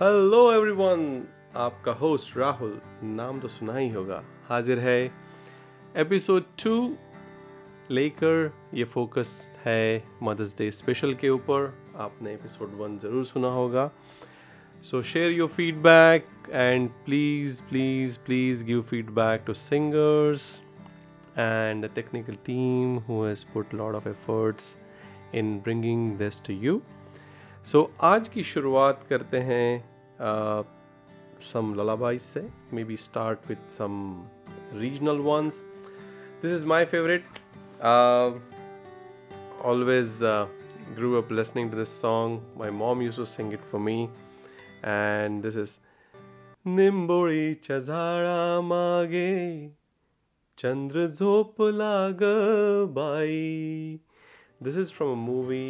Hello everyone आपका host Rahul, नाम तो सुना ही होगा। हाजिर है एपिसोड टू लेकर, ये फोकस है मदर्स डे स्पेशल के ऊपर। आपने एपिसोड वन ज़रूर सुना होगा। So share your feedback and please please please give feedback to singers and the technical team who has put a lot of efforts in bringing this to so so, आज की शुरुआत करते हैं some ललाबाई से maybe start with some regional ones this is my favourite always grew up listening to this song my mom used to sing it for me and this is निंबोळी चझाड़ा मागे चंद्र झोपला ग by this is from a movie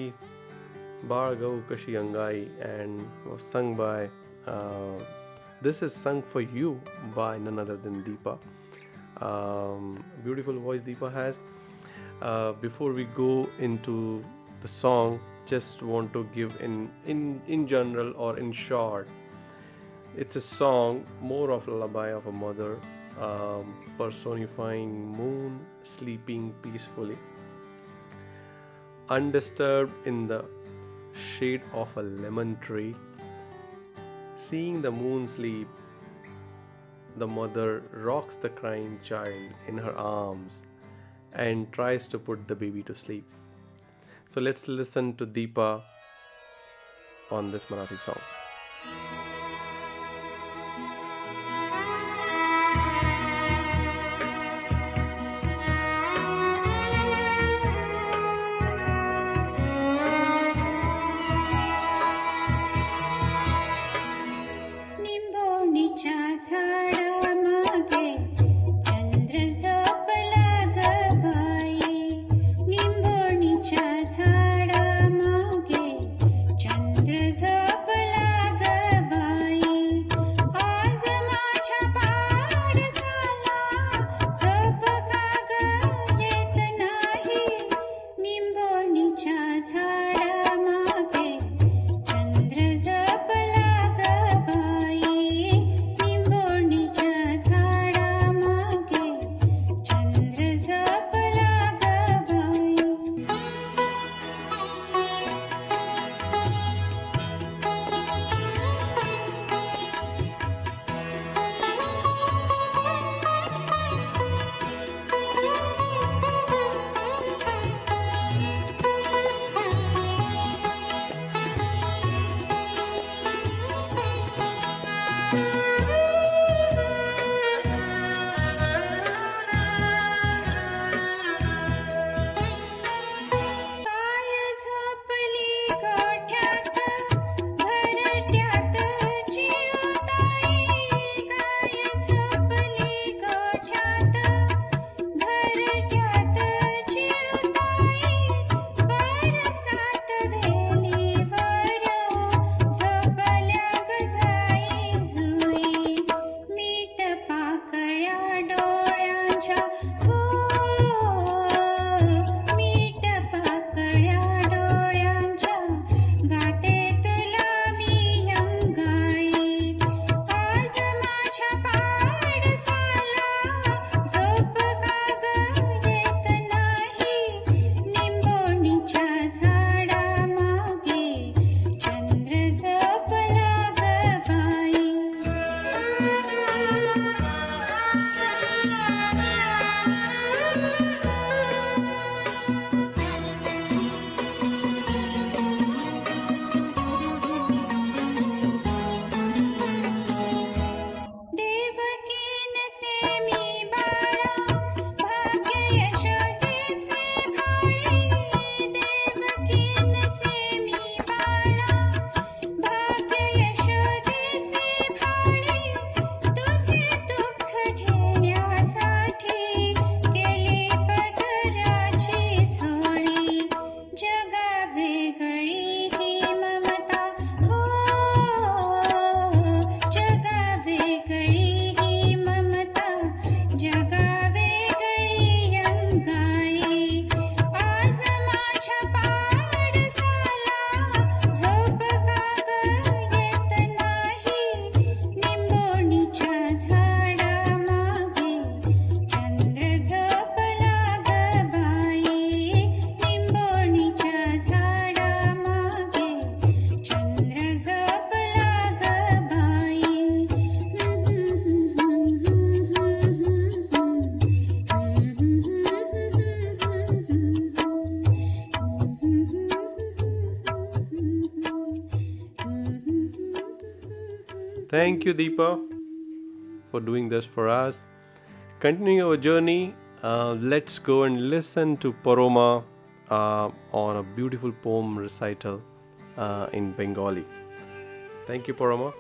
Bhargav Kashi Angai and was sung by uh, this is sung for you by none other than Deepa. Um, beautiful voice Deepa has. Uh, before we go into the song just want to give in in in general or in short it's a song more of lullaby of a mother um, personifying moon sleeping peacefully undisturbed in the shade of a lemon tree. Seeing the moon sleep the mother rocks the crying child in her arms and tries to put the baby to sleep. So let's listen to deepa on this marathi song Thank you, Deepa, for doing this for us. Continuing our journey, uh, let's go and listen to Paroma uh, on a beautiful poem recital uh, in Bengali. Thank you, Paroma.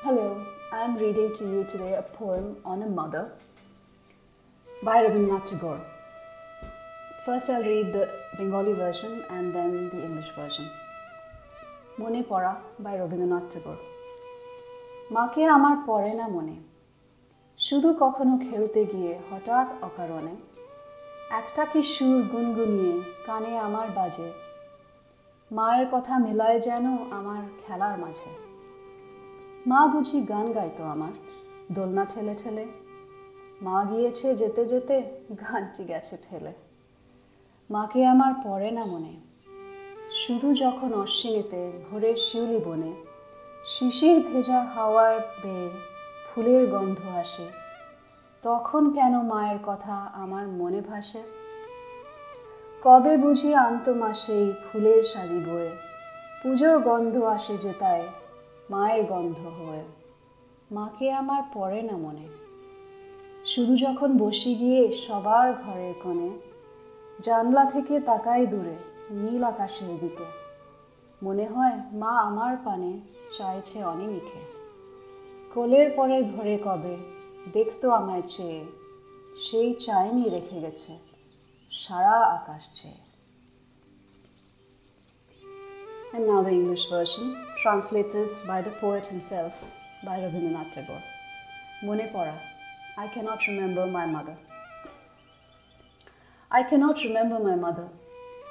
Hello, I am reading to you today a poem on a mother by Rabindranath Tagore. First, I'll read the Bengali version and then the English version. মনে পড়া by Rabindranath ঠাকুর। মাকে আমার পড়ে না মনে। শুধু কখনো খেলতে গিয়ে হঠাৎ অকারণে। একটা কি সুর গুনগুনিয়ে কানে আমার বাজে। মায়ের কথা মেলায় যেন আমার খেলার মাঝে। মা বুঝি গান গাইতো আমার, দোলনা ঠেলে ঠেলে। মা গিয়েছে যেতে যেতে গানটি গেছে ফেলে। মাকে আমার পড়ে না মনে। শুধু যখন অশ্বিনীতে ভোরের শিউলি বনে, শিশির ভেজা হাওয়ায় বেয়ে ফুলের গন্ধ আসে, তখন কেন মায়ের কথা আমার মনে ভাসে? কবে বুঝি আন্ত মাসেই ফুলের সাজি বয়ে, পুজোর গন্ধ আসে যে তাই মায়ের গন্ধ হয়ে। মাকে আমার পড়ে না মনে। শুধু যখন বসে গিয়ে সবার ঘরের কোণে, জানলা থেকে তাকাই দূরে নীল আকাশের দিকে মনে হয় মা আমার পানে চাইছে অনিমিখে কোলের পরে ধরে কবে দেখতো আমায় চেয়ে সেই চায়নি রেখে গেছে সারা আকাশ চেয়ে And now the English version, translated by the poet himself, by Rabindranath Tagore. Mone pora, I cannot remember my mother. I cannot remember my mother.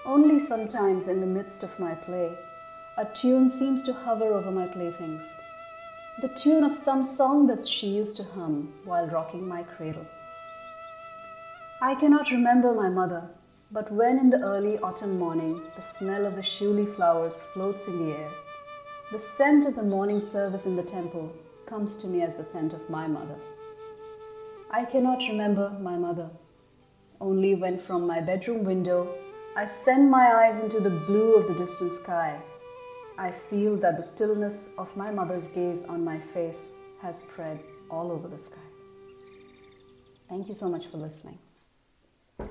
Only sometimes in the midst of my play, a tune seems to hover over my playthings. The tune of some song that she used to hum while rocking my cradle. I cannot remember my mother, but when in the early autumn morning the smell of the shuli flowers floats in the air, the scent of the morning service in the temple comes to me as the scent of my mother. I cannot remember my mother, only when from my bedroom window I send my eyes into the blue of the distant sky. I feel that the stillness of my mother's gaze on my face has spread all over the sky. Thank you so much for listening.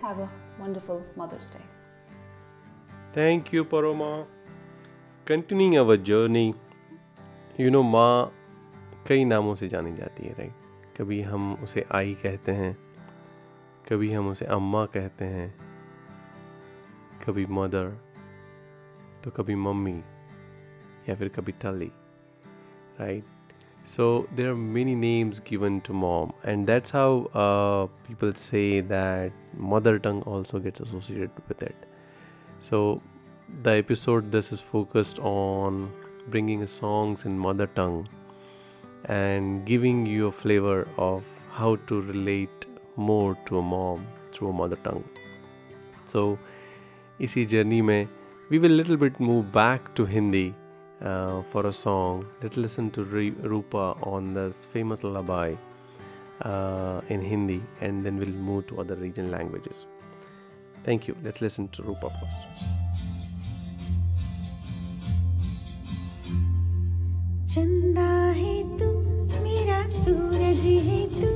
Have a wonderful Mother's Day. Thank you, Paroma. Continuing our journey, you know, माँ कई नामों से जानी जाती है right कभी हम उसे आई कहते हैं कभी हम उसे अम्मा कहते हैं कभी मदर तो कभी मम्मी या फिर कभी टली right So there are many names given to mom, and that's how uh, people say that mother tongue also gets associated with it. So the episode this is focused on bringing songs in mother tongue and giving you a flavor of how to relate more to a mom through a mother tongue. So इसी journey में we will little bit move back to Hindi uh, for a song. Let's listen to Rupa on this famous lullaby uh, in Hindi and then we'll move to other regional languages. Thank you. Let's listen to Rupa first. चंदा है तू मेरा सूरज है तू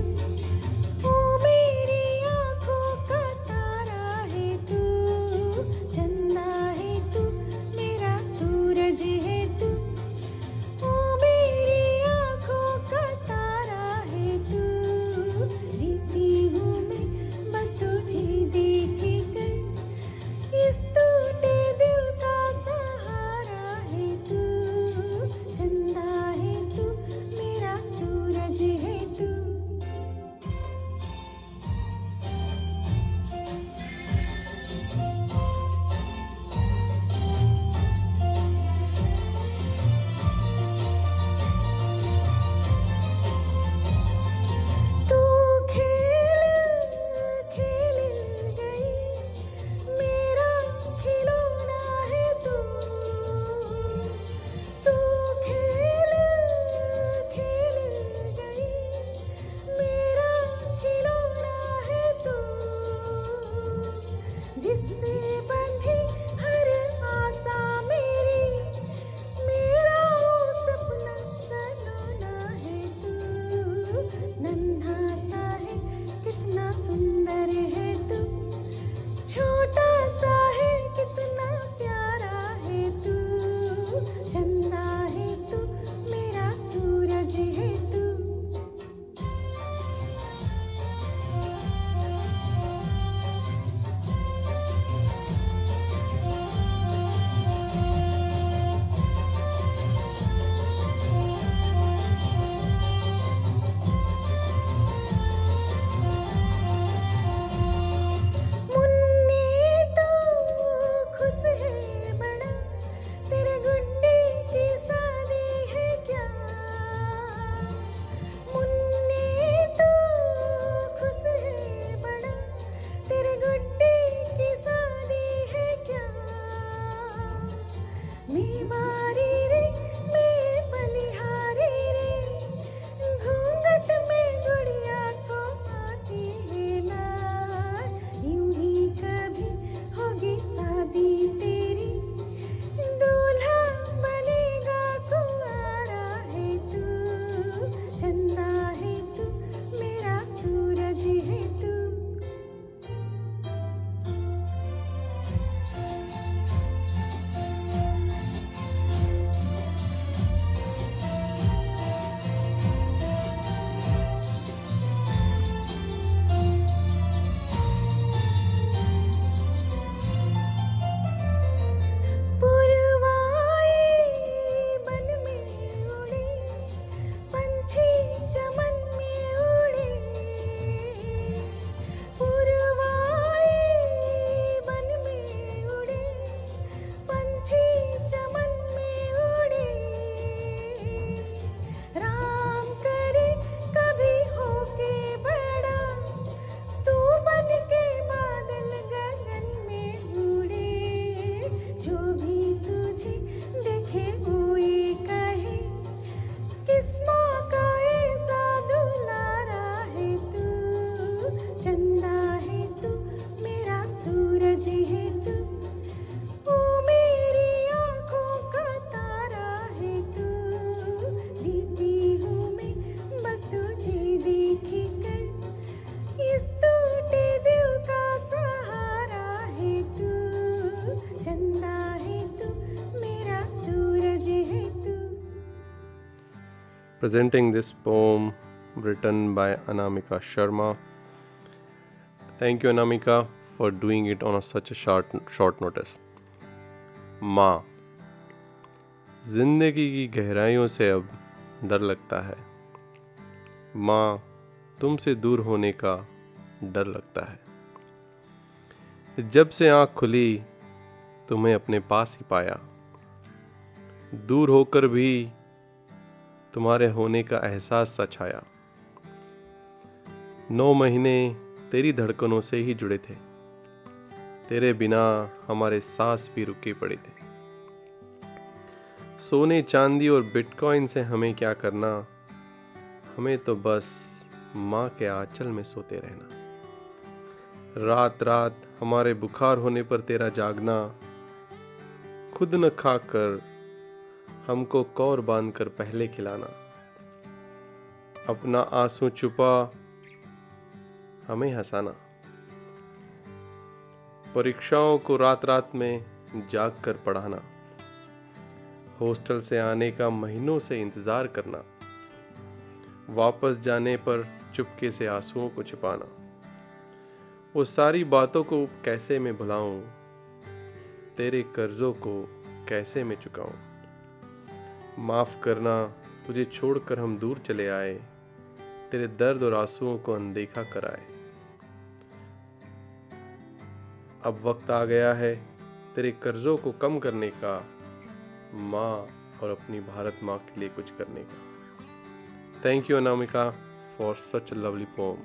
presenting this poem written by Anamika Sharma. Thank you, Anamika, for doing it on a, such a short short notice. माँ ज़िंदगी की गहराइयों से अब डर लगता है माँ तुमसे दूर होने का डर लगता है जब से आँख खुली तुम्हें अपने पास ही पाया दूर होकर भी तुम्हारे होने का एहसास सच आया। नौ महीने तेरी धड़कनों से ही जुड़े थे। तेरे बिना हमारे सांस भी रुके पड़े थे। सोने, चांदी और बिटकॉइन से हमें क्या करना? हमें तो बस माँ के आंचल में सोते रहना। रात रात हमारे बुखार होने पर तेरा जागना, खुद न खाकर हमको कौर बांधकर पहले खिलाना। अपना आँसू छुपा, हमें हंसाना। परीक्षाओं को रात रात में जाग कर पढ़ाना। हॉस्टल से आने का महीनों से इंतज़ार करना। वापस जाने पर चुपके से आंसुओं को छिपाना। वो सारी बातों को कैसे मैं भुलाऊं? तेरे कर्जों को कैसे मैं चुकाऊं? माफ़ करना, तुझे छोड़कर हम दूर चले आए। तेरे दर्द और आंसुओं को अनदेखा कराए। अब वक्त आ गया है तेरे कर्जों को कम करने का, माँ और अपनी भारत माँ के लिए कुछ करने का। Thank you Anamika for such lovely poem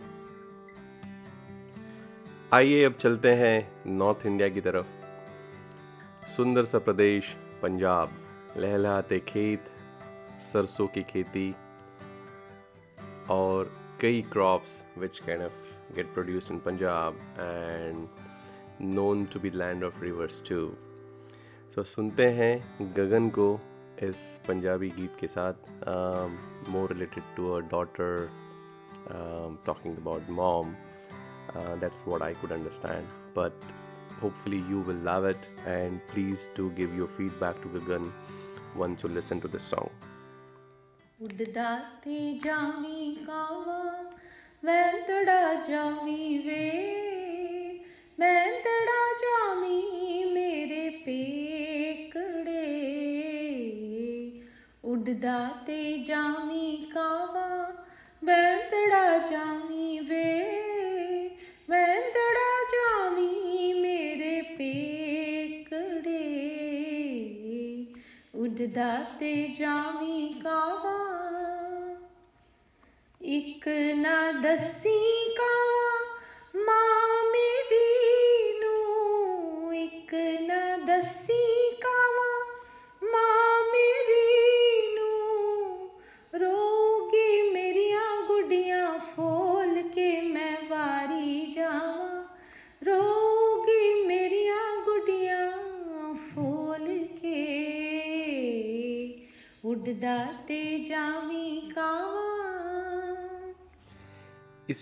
आइए अब चलते हैं नॉर्थ इंडिया की तरफ़। सुंदर सा प्रदेश, पंजाब। लहलाते खेत, सरसों की खेती और कई crops which can of get produce in Punjab and known to be land of rivers too so सुनते हैं गगन को इस पंजाबी गीत के साथ more related to her daughter talking about mom that's what I could understand but hopefully you will love it and please to give your feedback to Gagan once you listen to this song. उड़दा ते जावी कावा मैं तड़ा मेरे पेकड़े उड़दा ते जावी कावा मैं तड़ा दाते जामी कावा एक ना दसी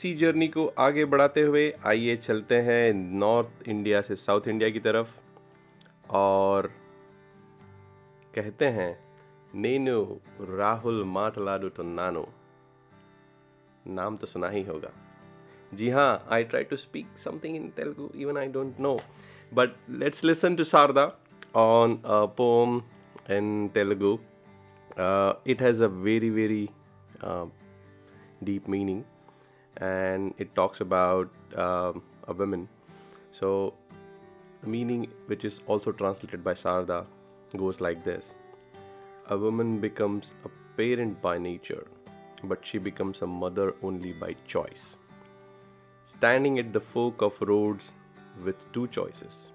इसी जर्नी को आगे बढ़ाते हुए आइए चलते हैं नॉर्थ इंडिया से साउथ इंडिया की तरफ़। और कहते हैं नेनु राहुल माटलाडू तो नानो। नाम तो सुना ही होगा। जी हाँ I try to speak something in Telugu even I don't know but let's listen to Sharada on a poem in Telugu has a very very uh, deep meaning and it talks about um, a woman. So, the meaning, which is also translated by Sarda, goes like this A woman becomes a parent by nature, but she becomes a mother only by choice. Standing at the fork of roads with two choices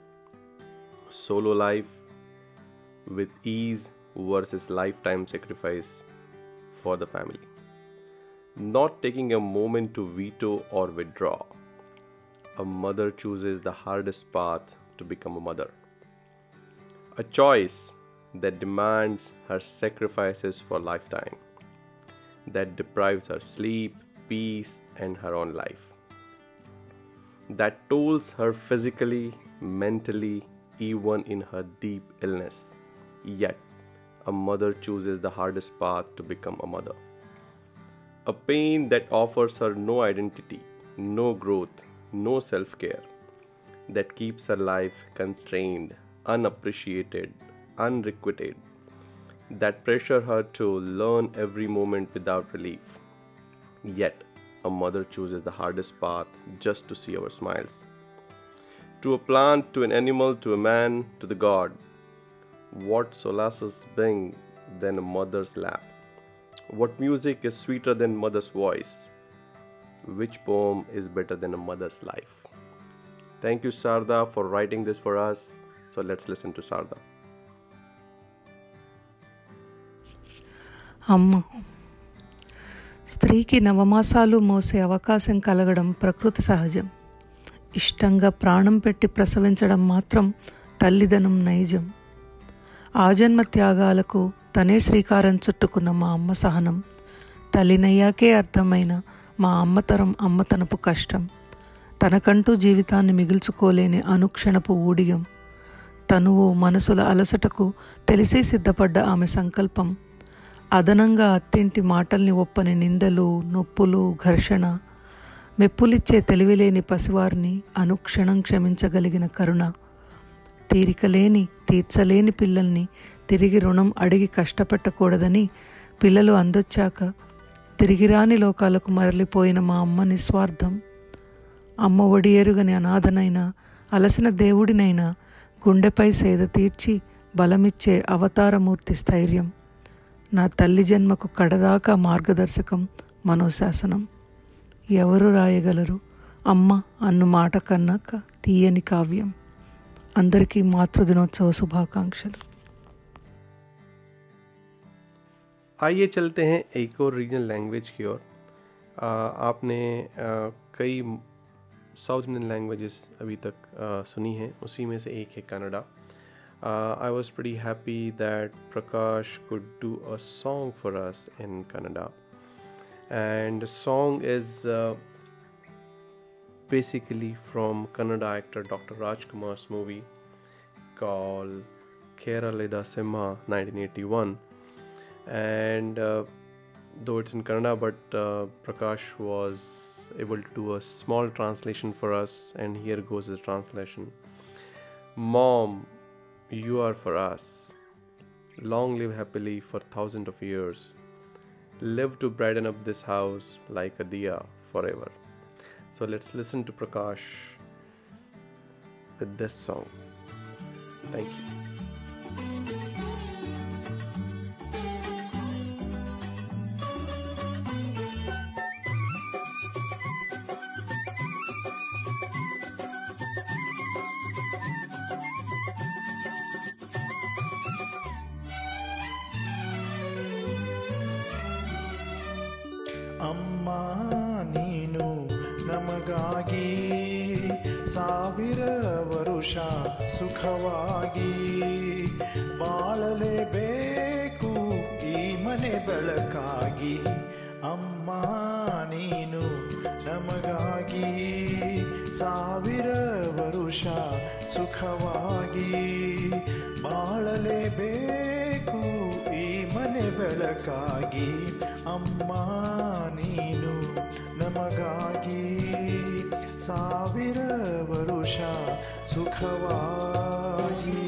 solo life with ease versus lifetime sacrifice for the family not taking a moment to veto or withdraw. A mother chooses the hardest path to become a mother. A choice that demands her sacrifices for lifetime, that deprives her sleep, peace, and her own life, that tolls her physically, mentally, even in her deep illness. Yet, a mother chooses the hardest path to become a mother a pain that offers her no identity, no growth, no self care, that keeps her life constrained, unappreciated, unrequited, that pressure her to learn every moment without relief. Yet, a mother chooses the hardest path just to see our smiles. To a plant, to an animal, to a man, to the God, what solaces bring than a mother's lap? What music is sweeter than mother's voice? Which poem is better than a mother's life? Thank you, Sarda, for writing this for us. So let's listen to Sarda. అమ్మ స్త్రీకి నవమాసాలు మోసే అవకాశం కలగడం ప్రకృతి సహజం ఇష్టంగా ప్రాణం పెట్టి ప్రసవించడం మాత్రం తల్లిదనం నైజం ఆజన్మ త్యాగాలకు తనే శ్రీకారం చుట్టుకున్న మా అమ్మ సహనం. తల్లినయ్యాకే అర్థమైన మా అమ్మతరం అమ్మతనపు కష్టం. తనకంటూ జీవితాన్ని మిగుల్చుకోలేని అనుక్షణపు ఊడియం. తనువు మనసుల అలసటకు తెలిసి సిద్ధపడ్డ ఆమె సంకల్పం. అదనంగా అత్తింటి మాటల్ని ఒప్పని నిందలు నొప్పులు ఘర్షణ మెప్పులిచ్చే తెలివిలేని పసివారిని అనుక్షణం క్షమించగలిగిన కరుణ. తీరికలేని తీర్చలేని పిల్లల్ని తిరిగి రుణం అడిగి కష్టపెట్టకూడదని పిల్లలు అందొచ్చాక తిరిగిరాని లోకాలకు మరలిపోయిన మా అమ్మ నిస్వార్థం. అమ్మ ఒడి అనాథనైనా అలసిన దేవుడినైనా గుండెపై సేద తీర్చి బలమిచ్చే అవతారమూర్తి స్థైర్యం. నా తల్లి జన్మకు కడదాకా మార్గదర్శకం మనోశాసనం. ఎవరు రాయగలరు? అమ్మ అన్ను మాట కన్నాక తీయని కావ్యం. అందరికీ మాతృదినోత్సవ శుభాకాంక్షలు. आइए चलते हैं एक और रीजनल लैंग्वेज की ओर। आपने आ, कई साउथ इंडियन लैंग्वेजेस अभी तक आ, सुनी हैं। उसी में से एक है कनाडा आई वॉज़ बड़ी happy that Prakash could do a song for us in Kannada and song is basically from Kannada actor doctor Rajkumar movie call Khera Leda Simmba nineteen eighty one and uh, though it's in Kannada, but uh, Prakash was able to do a small translation for us, and here goes the translation Mom, you are for us. Long live happily for thousands of years. Live to brighten up this house like a diya forever. So let's listen to Prakash with this song. Thank you. ಬೆಳಕಾಗಿ ಅಮ್ಮ ನೀನು ನಮಗಾಗಿ ಸಾವಿರ ವರುಷ ಸುಖವಾಗಿ ಬಾಳಲೇಬೇಕು ಈ ಮನೆ ಬೆಳಕಾಗಿ, ಅಮ್ಮ ನೀನು ನಮಗಾಗಿ ಸಾವಿರ ವರುಷ ಸುಖವಾಗಿ.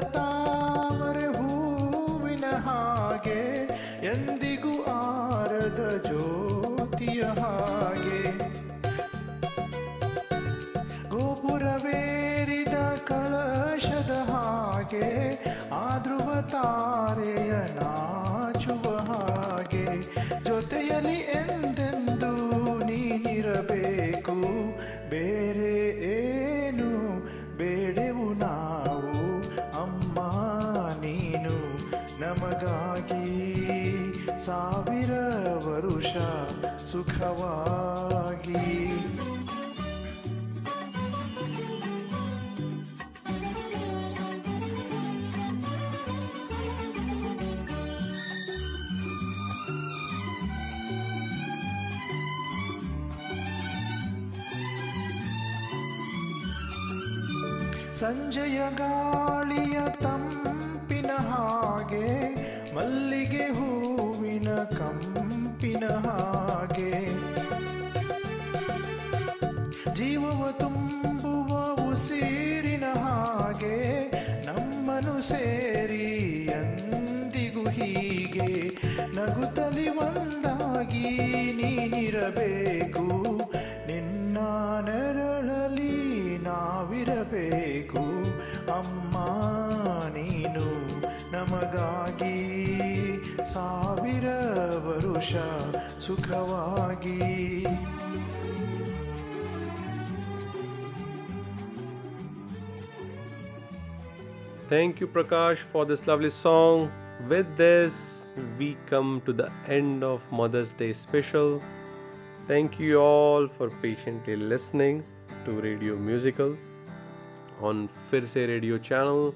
करता ಸಂಜೆಯ ಗಾಳಿಯ ತಂಪಿನ ಹಾಗೆ, ಮಲ್ಲಿಗೆ ಹೂವಿನ ಕಂಪಿನ ಹಾಗೆ. ಜೀವವ ತುಂಬುವ ಉಸಿರಿನ ಹಾಗೆ ನಮ್ಮನು ಸೇರಿ ಎಂದಿಗೂ ಹೀಗೆ. ನಗುತ್ತಲಿ ಒಂದಾಗಿ ನೀನಿರಬೇಕು. ಅಮ್ಮ ನೀನು ನಮಗಾಗಿ ಸಾವಿರ ವರುಷ ಸುಖವಾಗಿ Thank you, Prakash, for this lovely song. With this, we come to the end of Mother's Day special. Thank you all for patiently listening to Radio Musical On Firse Radio channel.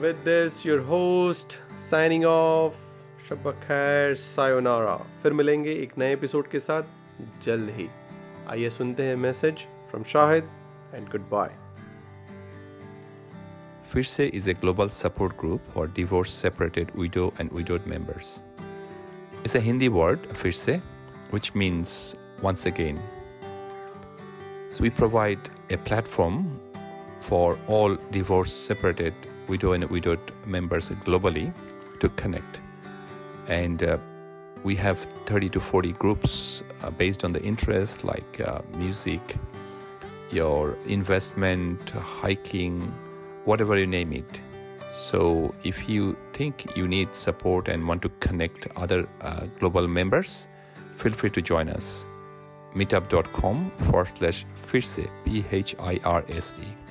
With this, your host signing off. शब खैर sayonara फिर मिलेंगे एक नए episode के साथ जल्द ही आइए सुनते हैं message from Shahid and goodbye Firse is a global support group for divorced, separated, widow, and widowed members. It's a Hindi word, Firse, which means once again. So we provide a platform for all divorced, separated, widow, and widowed members globally to connect. And uh, we have 30 to 40 groups uh, based on the interest like uh, music, your investment, hiking, whatever you name it. So, if you think you need support and want to connect other uh, global members, feel free to join us. Meetup.com forward slash Phirse, P H I R S E.